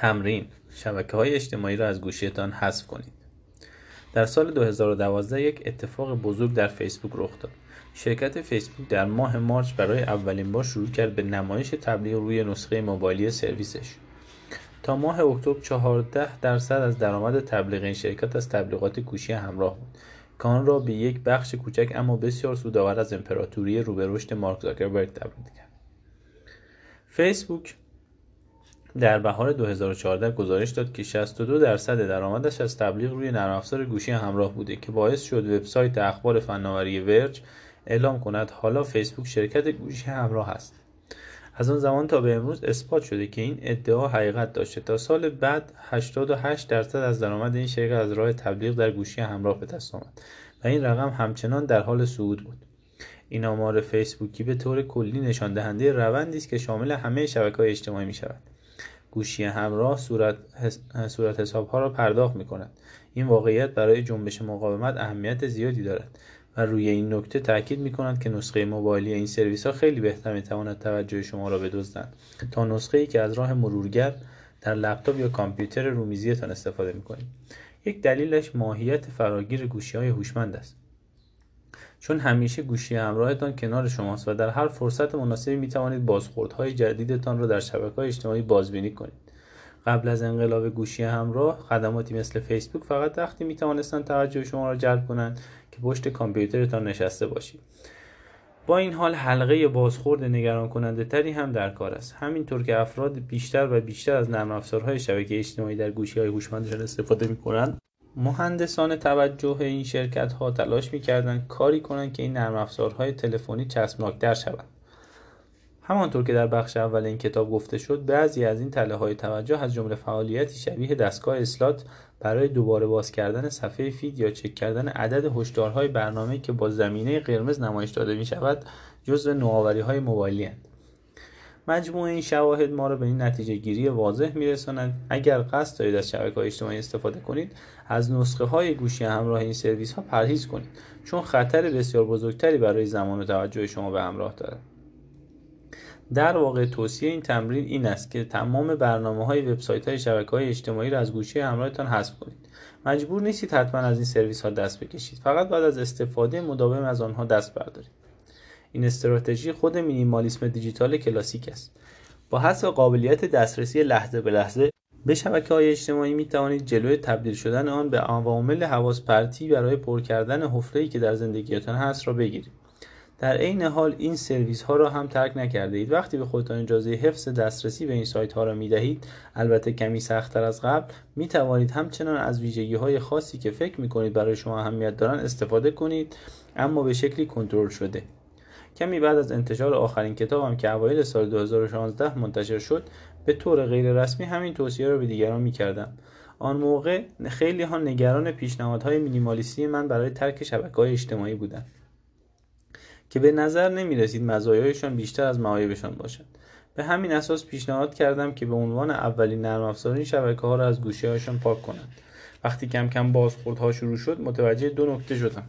تمرین. شبکه های اجتماعی را از گوشیتان حذف کنید. در سال 2012 یک اتفاق بزرگ در فیسبوک رخ داد. شرکت فیسبوک در ماه مارچ برای اولین بار شروع کرد به نمایش تبلیغ روی نسخه موبایلی سرویسش. تا ماه اکتبر 14 درصد از درآمد تبلیغ این شرکت از تبلیغات گوشی همراه بود. که را به یک بخش کوچک اما بسیار سودآور از امپراتوری رو به رشد مارک زاکربرگ تبدیل کرد. فیسبوک در بهار 2014 گزارش داد که 62 درصد درآمدش از تبلیغ روی نرم افزار گوشی همراه بوده که باعث شد وبسایت اخبار فناوری ورج اعلام کند حالا فیسبوک شرکت گوشی همراه است. از آن زمان تا به امروز اثبات شده که این ادعا حقیقت داشته. تا سال بعد 88 درصد از درآمد این شرکت از راه تبلیغ در گوشی همراه به دست آمد و این رقم همچنان در حال صعود بود. این آمار فیسبوکی به طور کلی نشان دهنده روندی است که شامل همه شبکه‌های اجتماعی می شود گوشی همراه صورت, صورت حساب ها را پرداخت می کند این واقعیت برای جنبش مقاومت اهمیت زیادی دارد و روی این نکته تاکید می کند که نسخه موبایلی این سرویس ها خیلی بهتر می تواند توجه شما را بدزدند تا نسخه ای که از راه مرورگر در لپتاپ یا کامپیوتر رومیزیتان استفاده می کنید یک دلیلش ماهیت فراگیر گوشی های هوشمند است. چون همیشه گوشی همراهتان کنار شماست و در هر فرصت مناسبی می توانید بازخوردهای جدیدتان را در شبکه های اجتماعی بازبینی کنید. قبل از انقلاب گوشی همراه خدماتی مثل فیسبوک فقط وقتی می توانستند توجه شما را جلب کنند که پشت کامپیوترتان نشسته باشید. با این حال حلقه بازخورد نگران کننده تری هم در کار است. همینطور که افراد بیشتر و بیشتر از نرم افزارهای شبکه اجتماعی در گوشی های هوشمندشان استفاده می کنند مهندسان توجه این شرکت ها تلاش می کردند کاری کنند که این نرم افزارهای تلفنی چسبناکتر شوند همانطور که در بخش اول این کتاب گفته شد بعضی از این تله های توجه از جمله فعالیتی شبیه دستگاه اسلات برای دوباره باز کردن صفحه فید یا چک کردن عدد هشدارهای برنامه که با زمینه قرمز نمایش داده می شود جزو نوآوری های موبایلی هند. مجموع این شواهد ما را به این نتیجه گیری واضح می رسانند اگر قصد دارید از شبکه های اجتماعی استفاده کنید از نسخه های گوشی همراه این سرویس ها پرهیز کنید چون خطر بسیار بزرگتری برای زمان و توجه شما به همراه دارد در واقع توصیه این تمرین این است که تمام برنامه های وبسایت های شبکه های اجتماعی را از گوشی همراهتان حذف کنید. مجبور نیستید حتما از این سرویس ها دست بکشید. فقط بعد از استفاده مداوم از آنها دست بردارید. این استراتژی خود مینیمالیسم دیجیتال کلاسیک است. با حذف قابلیت دسترسی لحظه به لحظه به شبکه های اجتماعی می توانید جلوی تبدیل شدن آن به عوامل حواس پرتی برای پر کردن حفره‌ای که در زندگیتان هست را بگیرید. در عین حال این سرویس ها را هم ترک نکرده اید وقتی به خودتان اجازه حفظ دسترسی به این سایت ها را می دهید البته کمی سختتر از قبل می توانید همچنان از ویژگی های خاصی که فکر می کنید برای شما اهمیت دارند استفاده کنید اما به شکلی کنترل شده. کمی بعد از انتشار آخرین کتابم که اوایل سال 2016 منتشر شد به طور غیر رسمی همین توصیه را به دیگران می کردم. آن موقع خیلی ها نگران پیشنهادهای مینیمالیستی من برای ترک شبکه های اجتماعی بودند که به نظر نمی رسید مزایایشان بیشتر از معایبشان باشد. به همین اساس پیشنهاد کردم که به عنوان اولین نرم افزار این شبکه ها را از گوشی هاشان پاک کنند. وقتی کم کم بازخوردها شروع شد متوجه دو نکته شدم.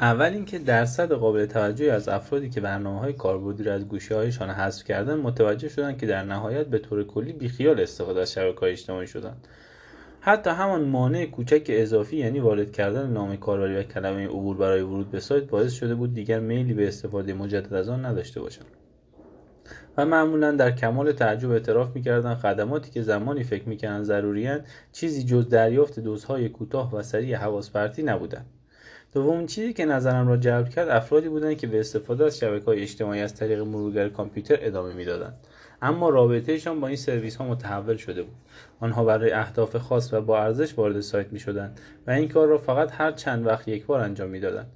اول اینکه درصد قابل توجهی از افرادی که برنامه های کاربردی را از گوشی هایشان حذف کردن متوجه شدند که در نهایت به طور کلی بیخیال استفاده از شبکه های اجتماعی شدند. حتی همان مانع کوچک اضافی یعنی وارد کردن نام کاربری و کلمه عبور برای ورود به سایت باعث شده بود دیگر میلی به استفاده مجدد از آن نداشته باشند. و معمولا در کمال تعجب اعتراف می‌کردند خدماتی که زمانی فکر می‌کردند ضروریاند چیزی جز دریافت دوزهای کوتاه و سریع حواس پرتی نبودند. دومین چیزی که نظرم را جلب کرد افرادی بودند که به استفاده از شبکه های اجتماعی از طریق مرورگر کامپیوتر ادامه می‌دادند. اما رابطهشان با این سرویس ها متحول شده بود. آنها برای اهداف خاص و با ارزش وارد سایت می شدند و این کار را فقط هر چند وقت یک بار انجام می‌دادند.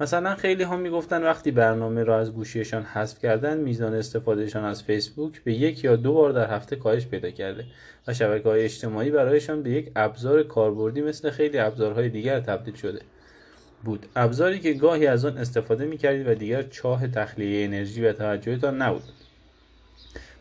مثلا خیلی ها می‌گفتند وقتی برنامه را از گوشیشان حذف کردن میزان استفادهشان از فیسبوک به یک یا دو بار در هفته کاهش پیدا کرده و شبکه های اجتماعی برایشان به یک ابزار کاربردی مثل خیلی ابزارهای دیگر تبدیل شده. بود. ابزاری که گاهی از آن استفاده می کردید و دیگر چاه تخلیه انرژی و توجهتان نبود.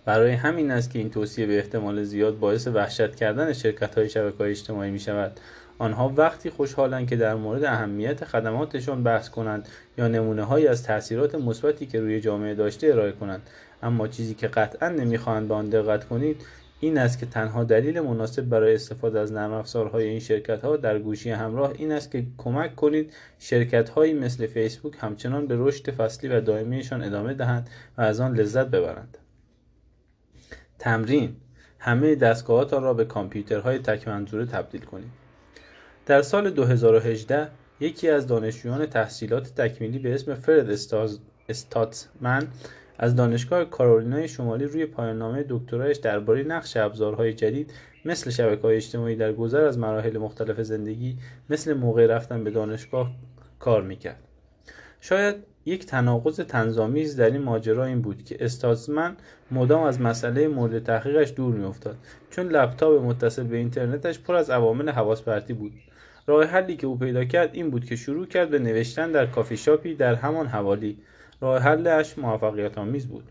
برای همین است که این توصیه به احتمال زیاد باعث وحشت کردن شرکت های شبکه های اجتماعی می شود آنها وقتی خوشحالند که در مورد اهمیت خدماتشان بحث کنند یا نمونه هایی از تاثیرات مثبتی که روی جامعه داشته ارائه کنند. اما چیزی که قطعا نمی‌خواهند به آن دقت کنید این است که تنها دلیل مناسب برای استفاده از نرم افزارهای این شرکت ها در گوشی همراه این است که کمک کنید شرکت هایی مثل فیسبوک همچنان به رشد فصلی و دائمیشان ادامه دهند و از آن لذت ببرند. تمرین همه دستگاهاتان را به کامپیوترهای تک منظوره تبدیل کنید. در سال 2018 یکی از دانشجویان تحصیلات تکمیلی به اسم فرد استاتمن از دانشگاه کارولینای شمالی روی پایان دکترایش درباره نقش ابزارهای جدید مثل شبکه های اجتماعی در گذر از مراحل مختلف زندگی مثل موقع رفتن به دانشگاه کار می‌کرد. شاید یک تناقض طنزآمیز در این ماجرا این بود که استازمن مدام از مسئله مورد تحقیقش دور میافتاد چون لپتاپ متصل به اینترنتش پر از عوامل حواس پرتی بود. راه حلی که او پیدا کرد این بود که شروع کرد به نوشتن در کافی شاپی در همان حوالی. راه حلش موفقیت آمیز بود.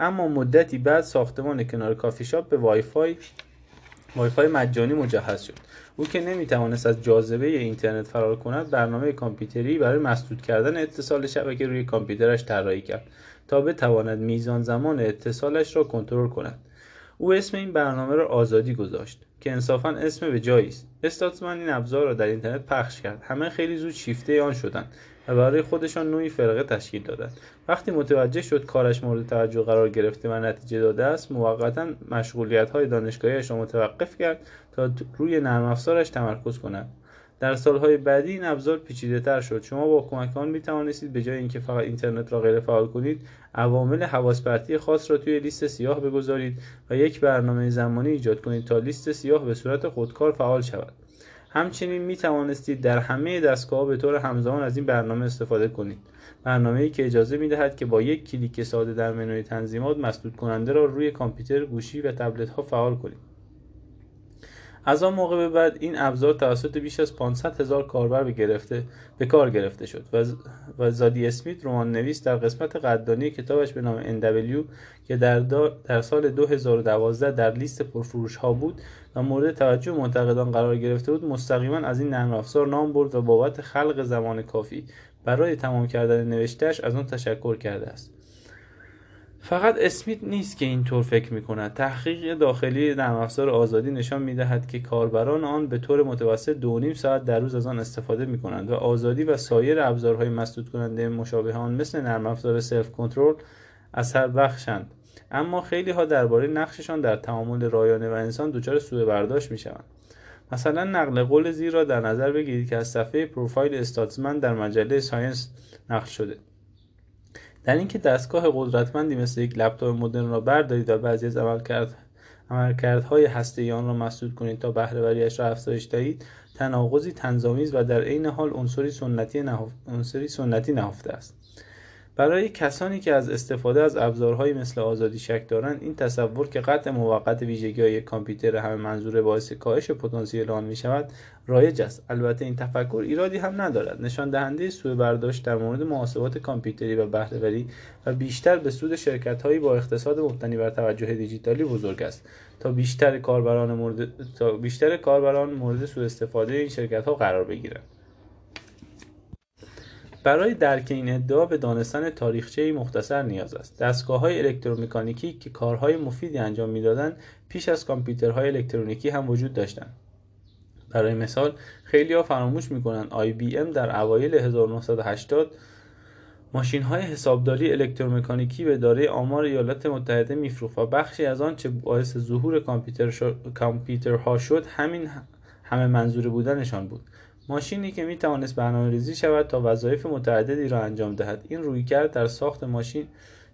اما مدتی بعد ساختمان کنار کافی شاپ به وای فای وای فای مجانی مجهز شد. او که نمی‌توانست از جاذبه اینترنت فرار کند برنامه کامپیوتری برای مسدود کردن اتصال شبکه روی کامپیوترش طراحی کرد تا بتواند میزان زمان اتصالش را کنترل کند. او اسم این برنامه را آزادی گذاشت. که انصافا اسم به جایی است. استاتمن این ابزار را در اینترنت پخش کرد. همه خیلی زود شیفته آن شدند و برای خودشان نوعی فرقه تشکیل دادند. وقتی متوجه شد کارش مورد توجه قرار گرفته و نتیجه داده است موقتا مشغولیت های دانشگاهیش را متوقف کرد تا روی نرم افزارش تمرکز کند. در سالهای بعدی این ابزار پیچیده تر شد. شما با کمک آن می توانستید به جای اینکه فقط اینترنت را غیر فعال کنید عوامل حواس خاص را توی لیست سیاه بگذارید و یک برنامه زمانی ایجاد کنید تا لیست سیاه به صورت خودکار فعال شود. همچنین می توانستید در همه دستگاه به طور همزمان از این برنامه استفاده کنید. برنامه‌ای که اجازه می دهد که با یک کلیک ساده در منوی تنظیمات مسدود کننده را روی کامپیوتر گوشی و تبلت ها فعال کنید. از آن موقع به بعد این ابزار توسط بیش از 500 هزار کاربر به گرفته به کار گرفته شد و, و زادی اسمیت رمان نویس در قسمت قدردانی کتابش به نام NW که در, در سال 2012 در لیست پرفروش ها بود و مورد توجه منتقدان قرار گرفته بود مستقیما از این نرم افزار نام برد و بابت خلق زمان کافی برای تمام کردن نوشتهش از آن تشکر کرده است. فقط اسمیت نیست که اینطور فکر می کند تحقیق داخلی نرم افزار آزادی نشان می دهد که کاربران آن به طور متوسط دو نیم ساعت در روز از آن استفاده می کنند و آزادی و سایر ابزارهای مسدود کننده مشابه آن مثل نرم افزار SelfControl اثر بخشند. اما خیلی ها درباره نقششان در تعامل رایانه و انسان دچار سوء برداشت می شوند مثلا نقل قول زیر را در نظر بگیرید که از صفحه پروفایل استاتسمن در مجله Science نقل شده. در اینکه دستگاه قدرتمندی مثل یک لپتاپ مدرن را بردارید و بعضی از عملکرد عملکردهای هسته آن را مسدود کنید تا بهرهوریاش را افزایش دهید. تناقضی طنزآمیز و در عین حال عنصری سنتی نهفته است. برای کسانی که از استفاده از ابزارهایی مثل آزادی شک دارند این تصور که قطع موقت ویژگی های کامپیوتر همه منظور باعث کاهش پتانسیل آن می شود رایج است. البته این تفکر ایرادی هم ندارد. نشان دهنده سوء برداشت در مورد محاسبات کامپیوتری و بهرهوری و بیشتر به سود شرکت هایی با اقتصاد مبتنی بر توجه دیجیتالی بزرگ است. تا بیشتر کاربران مورد تا بیشتر کاربران مورد سوء استفاده این شرکت ها قرار بگیرند. برای درک این ادعا به دانستن تاریخچه مختصر نیاز است. دستگاه های الکترومکانیکی که کارهای مفیدی انجام می‌دادند پیش از کامپیوترهای الکترونیکی هم وجود داشتند. برای مثال خیلی ها فراموش می‌کنند IBM در اوایل 1980 ماشین های حسابداری الکترومکانیکی به داره آمار ایالات متحده میفروخت و بخشی از آن چه باعث ظهور کامپیوتر کامپیوترها شد همین همه منظوره بودنشان بود. ماشینی که می توانست برنامه ریزی شود تا وظایف متعددی را انجام دهد. این رویکرد در ساخت ماشین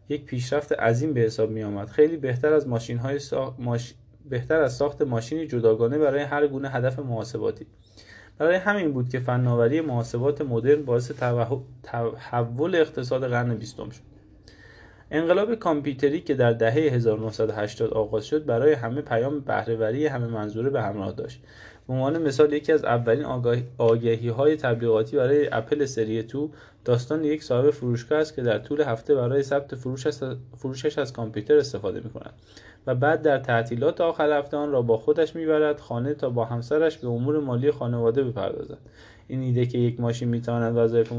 یک پیشرفت عظیم به حساب می آمد خیلی بهتر از ماشین های ماش... بهتر از ساخت ماشینی جداگانه برای هر گونه هدف محاسباتی. برای همین بود که فناوری محاسبات مدرن باعث تحول اقتصاد قرن بیستم شد. انقلاب کامپیوتری که در دهه 1980 آغاز شد برای همه پیام بهرهوری همه منظوره به همراه داشت. به عنوان مثال یکی از اولین آگهی های تبلیغاتی برای اپل سری 2 داستان یک صاحب فروشگاه است که در طول هفته برای ثبت فروشش از کامپیوتر استفاده می کند و بعد در تعطیلات آخر هفته آن را با خودش می‌برد خانه تا با همسرش به امور مالی خانواده بپردازد. این ایده که یک ماشین می‌تواند وظایف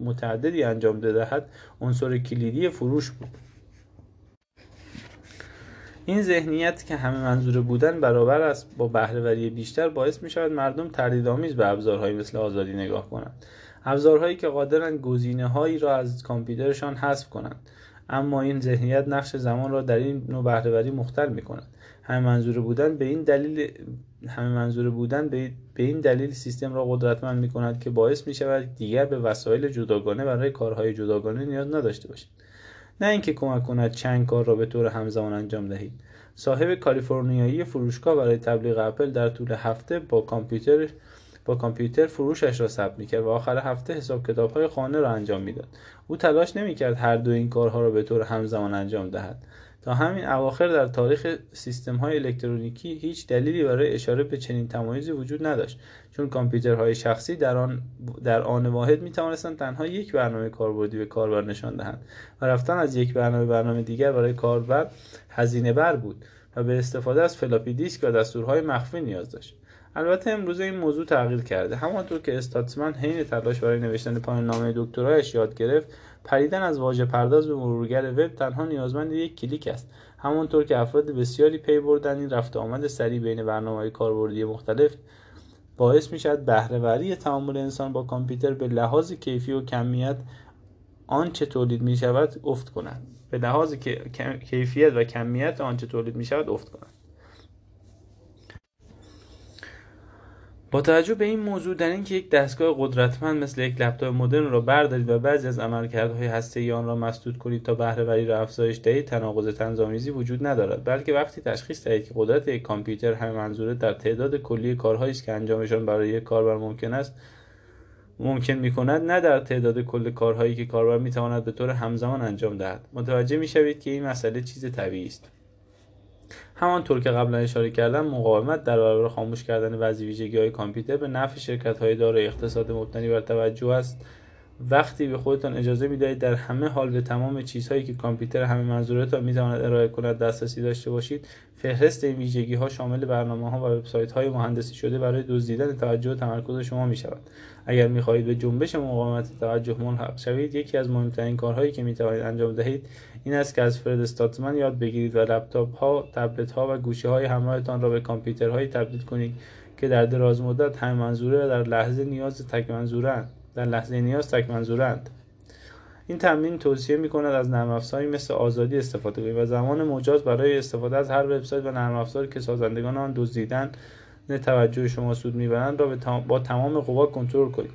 متعددی انجام بدهد عنصر کلیدی فروش بود. این ذهنیت که همه منظوره بودن برابر است با بهرهوری بیشتر باعث می شود مردم تردیدآمیز به ابزارهایی مثل آزادی نگاه کنند. ابزارهایی که قادرند گزینه هایی را از کامپیوترشان حذف کنند. اما این ذهنیت نقش زمان را در این نوع بهرهوری مختل می کند همه منظوره بودن به این دلیل همه منظوره بودن به این دلیل سیستم را قدرتمند می کند که باعث می شود دیگر به وسایل جداگانه برای کارهای جداگانه نیاز نداشته باشید. نه اینکه کمک کند چند کار را به طور همزمان انجام دهید. صاحب کالیفرنیایی فروشگاه برای تبلیغ اپل در طول هفته با کامپیوتر با کامپیوتر فروشش را ثبت می‌کرد و آخر هفته حساب کتابهای خانه را انجام می‌داد. او تلاش نمی‌کرد هر دو این کارها را به طور همزمان انجام دهد. تا همین اواخر در تاریخ سیستم های الکترونیکی هیچ دلیلی برای اشاره به چنین تمایزی وجود نداشت چون کامپیوترهای شخصی در آن در آن واحد می توانستند تنها یک برنامه کاربردی به کاربر نشان دهند و رفتن از یک برنامه برنامه دیگر برای کاربر هزینه بر بود و به استفاده از فلاپی دیسک و دستورهای مخفی نیاز داشت. البته امروزه این موضوع تغییر کرده. همانطور که استاتسمن حین تلاش برای نوشتن پایان نامه دکترایش یاد گرفت پریدن از واژه پرداز به مرورگر وب تنها نیازمند یک کلیک است. همانطور که افراد بسیاری پی بردن این رفت آمد سریع بین برنامه کاربردی مختلف باعث می شود بهرهوری تعامل انسان با کامپیوتر به لحاظ کیفی و کمیت آنچه تولید می شود افت کند. به لحاظ کیفیت و کمیت آنچه تولید می شود افت کند. با توجه به این موضوع در اینکه یک دستگاه قدرتمند مثل یک لپتاپ مدرن را بردارید و بعضی از عملکردهای هسته آن را مسدود کنید تا بهرهوری را افزایش دهید تناقض تنظامیزی وجود ندارد بلکه وقتی تشخیص دهید که قدرت یک کامپیوتر همه منظوره در تعداد کلی کارهایی است که انجامشان برای یک کاربر ممکن است ممکن می کند نه در تعداد کل کارهایی که کاربر می تواند به طور همزمان انجام دهد. متوجه می شوید که این مسئله چیز طبیعی است. همانطور که قبلا اشاره کردم مقاومت در برابر خاموش کردن بعضی ویژگی های کامپیوتر به نفع شرکت های دارای اقتصاد مبتنی بر توجه است. وقتی به خودتان اجازه می‌دهید در همه حال به تمام چیزهایی که کامپیوتر همه منظورتان می‌تواند ارائه کند دسترسی داشته باشید فهرست این ویژگی ها شامل برنامه ها و وبسایت های مهندسی شده برای دزدیدن توجه و تمرکز شما می شود اگر می خواهید به جنبش مقاومت توجه ملحق شوید یکی از مهمترین کارهایی که می توانید انجام دهید این است که از فرد استاتمن یاد بگیرید و لپتاپ ها تبلت ها و گوشی های همراهتان را به کامپیوترهایی تبدیل کنید که در دراز مدت هم منظوره در لحظه نیاز تک منظورند در لحظه نیاز تک منظورند. این تمرین توصیه می کند از نرم افزاری مثل آزادی استفاده کنید و زمان مجاز برای استفاده از هر وبسایت و نرم افزاری که سازندگان آن دزدیدن توجه شما سود می‌برند را با تمام قوا کنترل کنید.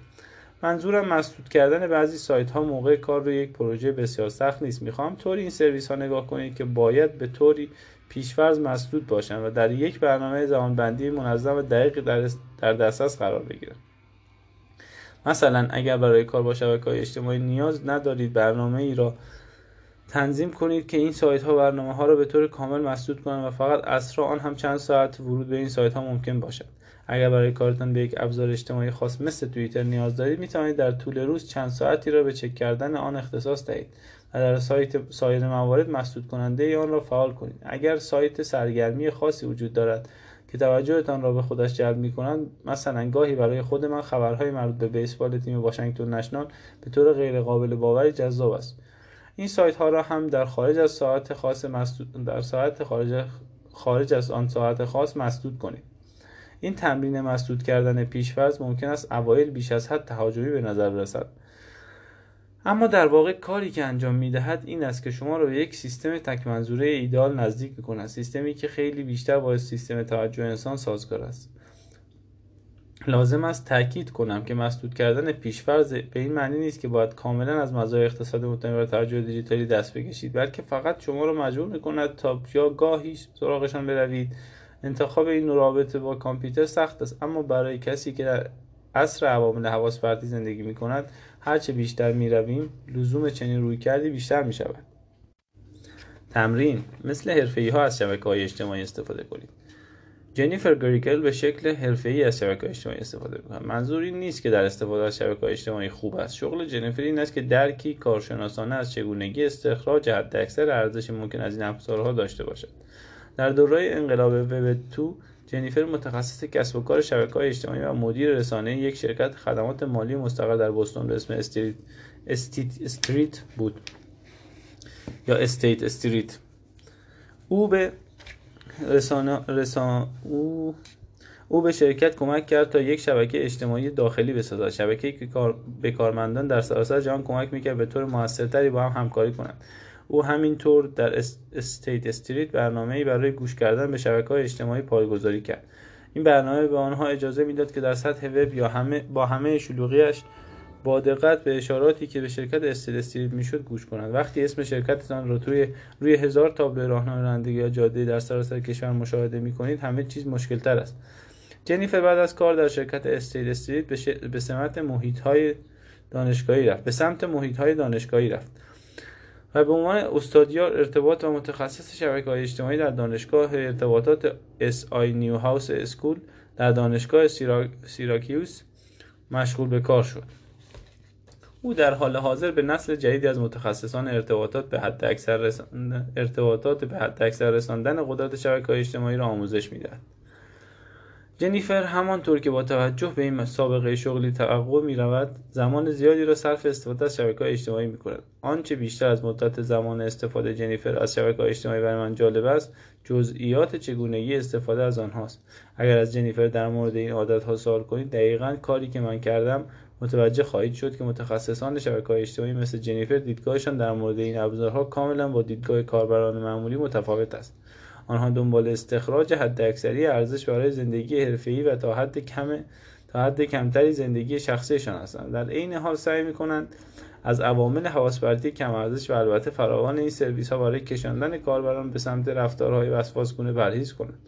منظورم مسدود کردن بعضی سایت ها موقع کار روی یک پروژه بسیار سخت نیست. می‌خوام طوری این سرویس ها نگاه کنید که باید به طوری پیشفرض مسدود باشند و در یک برنامه زمانبندی منظم و دقیق در دسترس قرار بگیرند. مثلا اگر برای کار با شبکه های اجتماعی نیاز ندارید برنامه ای را تنظیم کنید که این سایت ها برنامه ها را به طور کامل مسدود کنند و فقط اسرا آن هم چند ساعت ورود به این سایت ها ممکن باشد. اگر برای کارتان به یک ابزار اجتماعی خاص مثل توییتر نیاز دارید می توانید در طول روز چند ساعتی را به چک کردن آن اختصاص دهید و در سایت سایر موارد مسدود کننده آن را فعال کنید. اگر سایت سرگرمی خاصی وجود دارد که توجهتان را به خودش جلب می کنند مثلا گاهی برای خود من خبرهای مربوط به بیسبال تیم واشنگتن نشنال به طور غیر قابل باوری جذاب است. این سایت ها را هم در خارج از ساعت خاص مسدود در ساعت خارج خارج از آن ساعت خاص مسدود کنید. این تمرین مسدود کردن پیشفرض ممکن است اوایل بیش از حد تهاجمی به نظر برسد اما در واقع کاری که انجام می‌دهد این است که شما را به یک سیستم تک منظوره ایدال نزدیک می‌کند سیستمی که خیلی بیشتر با سیستم توجه انسان سازگار است. لازم است تاکید کنم که مسدود کردن پیشفرض به این معنی نیست که باید کاملا از مزایای اقتصاد مبتنی بر توجه دیجیتالی دست بکشید بلکه فقط شما را مجبور می‌کند تا یا گاهی سراغشان بروید. انتخاب این رابطه با کامپیوتر سخت است اما برای کسی که در عصر عوامل حواس فردی زندگی می کند هرچه بیشتر می رویم لزوم چنین روی کردی بیشتر می شود تمرین مثل حرفه ها از شبکه های اجتماعی استفاده کنید جنیفر گریکل به شکل حرفه‌ای از شبکه اجتماعی استفاده می‌کند. منظور این نیست که در استفاده از شبکه اجتماعی خوب است. شغل جنیفر این است که درکی کارشناسانه از چگونگی استخراج حداکثر ارزش ممکن از این ابزارها داشته باشد. در دوره انقلاب وب 2 جنیفر متخصص کسب و کار شبکه های اجتماعی و مدیر رسانه یک شرکت خدمات مالی مستقر در بوستون به اسم Street, State Street بود. یا State Street. او به رسانه او او به شرکت کمک کرد تا یک شبکه اجتماعی داخلی بسازد. شبکه‌ای که به کارمندان در سراسر جهان کمک می‌کرد به طور موثرتری با هم همکاری کنند. او همینطور در State Street برنامه‌ای برای گوش کردن به های اجتماعی پایه‌گذاری کرد. این برنامه به آنها اجازه می‌داد که در سطح وب یا همه با همه شلوغیش با دقت به اشاراتی که به شرکت State Street می‌شد گوش کنند. وقتی اسم شرکتتان را توی روی هزار تابلو راهنمای رانندگی یا جاده در سراسر کشور مشاهده می‌کنید همه چیز مشکلتر است. جنیفر بعد از کار در شرکت State Street به سمت محیط های دانشگاهی رفت. به سمت محیط های دانشگاهی رفت. و به عنوان استادیار ارتباط و متخصص شبکه های اجتماعی در دانشگاه ارتباطات S.I. Newhouse School در دانشگاه سیراکیوس مشغول به کار شد. او در حال حاضر به نسل جدیدی از متخصصان ارتباطات به حد اکثر ارتباطات به حد اکثر رساندن قدرت شبکه های اجتماعی را آموزش می‌دهد. جنیفر همانطور که با توجه به این سابقه شغلی توقع می رود زمان زیادی را صرف استفاده از شبکه اجتماعی می کند آنچه بیشتر از مدت زمان استفاده جنیفر از شبکه اجتماعی برای من جالب است جزئیات چگونگی استفاده از آنهاست. اگر از جنیفر در مورد این عادت ها سوال کنید دقیقا کاری که من کردم متوجه خواهید شد که متخصصان شبکه های اجتماعی مثل جنیفر دیدگاهشان در مورد این ابزارها کاملا با دیدگاه کاربران معمولی متفاوت است. آنها دنبال استخراج حداکثری ارزش برای زندگی حرفه‌ای و تا حد کم تا حد کمتری زندگی شخصیشان هستند. در عین حال سعی می‌کنند از عوامل حواسپرتی کم ارزش و البته فراوان این سرویس ها برای کشاندن کاربران به سمت رفتارهای وسواسگونه پرهیز کنند.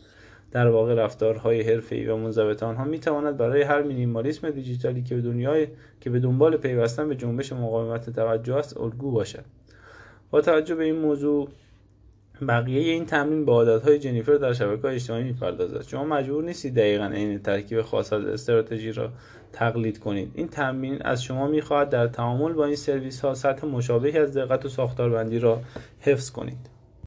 در واقع رفتارهای حرفه‌ای و منضبط آنها می‌تواند برای هر مینیمالیسم دیجیتالی که به دنیای که به دنبال پیوستن به جنبش مقاومت توجه است الگو باشد. با توجه به این موضوع بقیه این تمرین به عادتهای جنیفر در های اجتماعی می‌پردازد. شما مجبور نیستید دقیقا این ترکیب خاص از استراتژی را تقلید کنید. این تمرین از شما می‌خواهد در تعامل با این سرویس ها سطح مشابهی از دقت و ساختاربندی را حفظ کنید.